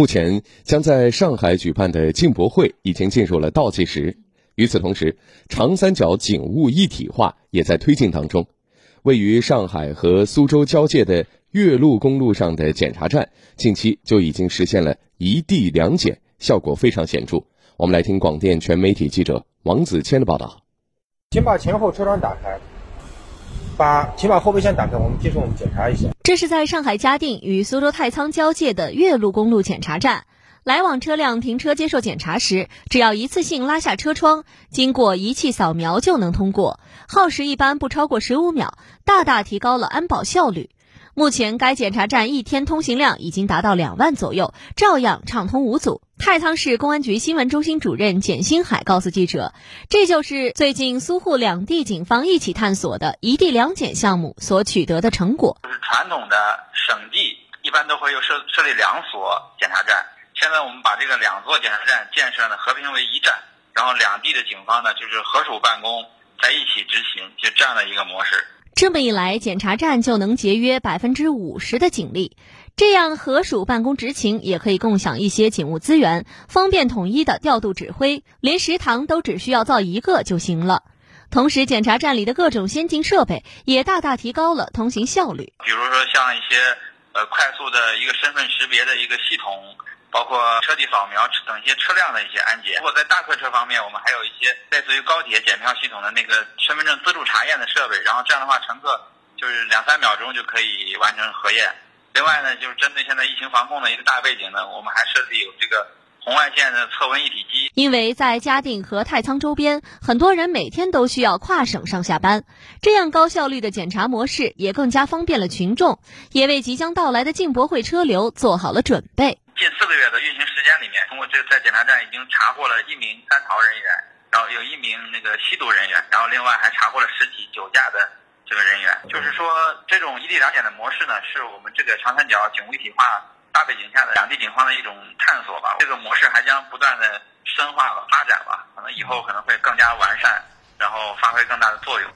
目前将在上海举办的进博会已经进入了倒计时。与此同时，长三角警务一体化也在推进当中。位于上海和苏州交界的岳麓公路上的检查站，近期就已经实现了一地两检，效果非常显著。我们来听广电全媒体记者王子谦的报道。请把前后车窗打开，把请把后备箱打开，我们接受我们检查一下。这是在上海嘉定与苏州太仓交界的岳麓公路检查站。来往车辆停车接受检查时，只要一次性拉下车窗，经过仪器扫描就能通过，耗时一般不超过十五秒，大大提高了安保效率。目前该检查站一天通行量已经达到两万左右，照样畅通无阻。太仓市公安局新闻中心主任简新海告诉记者，这就是最近苏沪两地警方一起探索的一地两检项目所取得的成果。就是传统的省地一般都会有设设立两所检查站。现在我们把这个两座检查站建设呢合并为一站，然后两地的警方呢就是合署办公，在一起执行，就这样的一个模式。这么一来，检查站就能节约百分之五十的警力，这样合署办公执勤也可以共享一些警务资源，方便统一的调度指挥，连食堂都只需要造一个就行了。同时，检查站里的各种先进设备也大大提高了通行效率。比如说像一些呃快速的一个身份识别的一个系统。包括车体扫描等一些车辆的一些安检。如果在大客车方面，我们还有一些类似于高铁检票系统的那个身份证自助查验的设备，然后这样的话，乘客就是两三秒钟就可以完成核验。另外呢，就是针对现在疫情防控的一个大背景呢，我们还设置有这个红外线的测温一体机。因为在嘉定和太仓周边，很多人每天都需要跨省上下班，这样高效率的检查模式也更加方便了群众，也为即将到来的进博会车流做好了准备。近四个月的运行时间里面，通过这在检查站已经查获了一名三逃人员，然后有一名那个吸毒人员，然后另外还查获了十起酒驾的这个人员。就是说，这种一地两检的模式呢，是我们这个长三角警务一体化大背景下的两地警方的一种探索吧。这个模式还将不断的深化和发展吧，可能以后可能会更加完善，然后发挥更大的作用。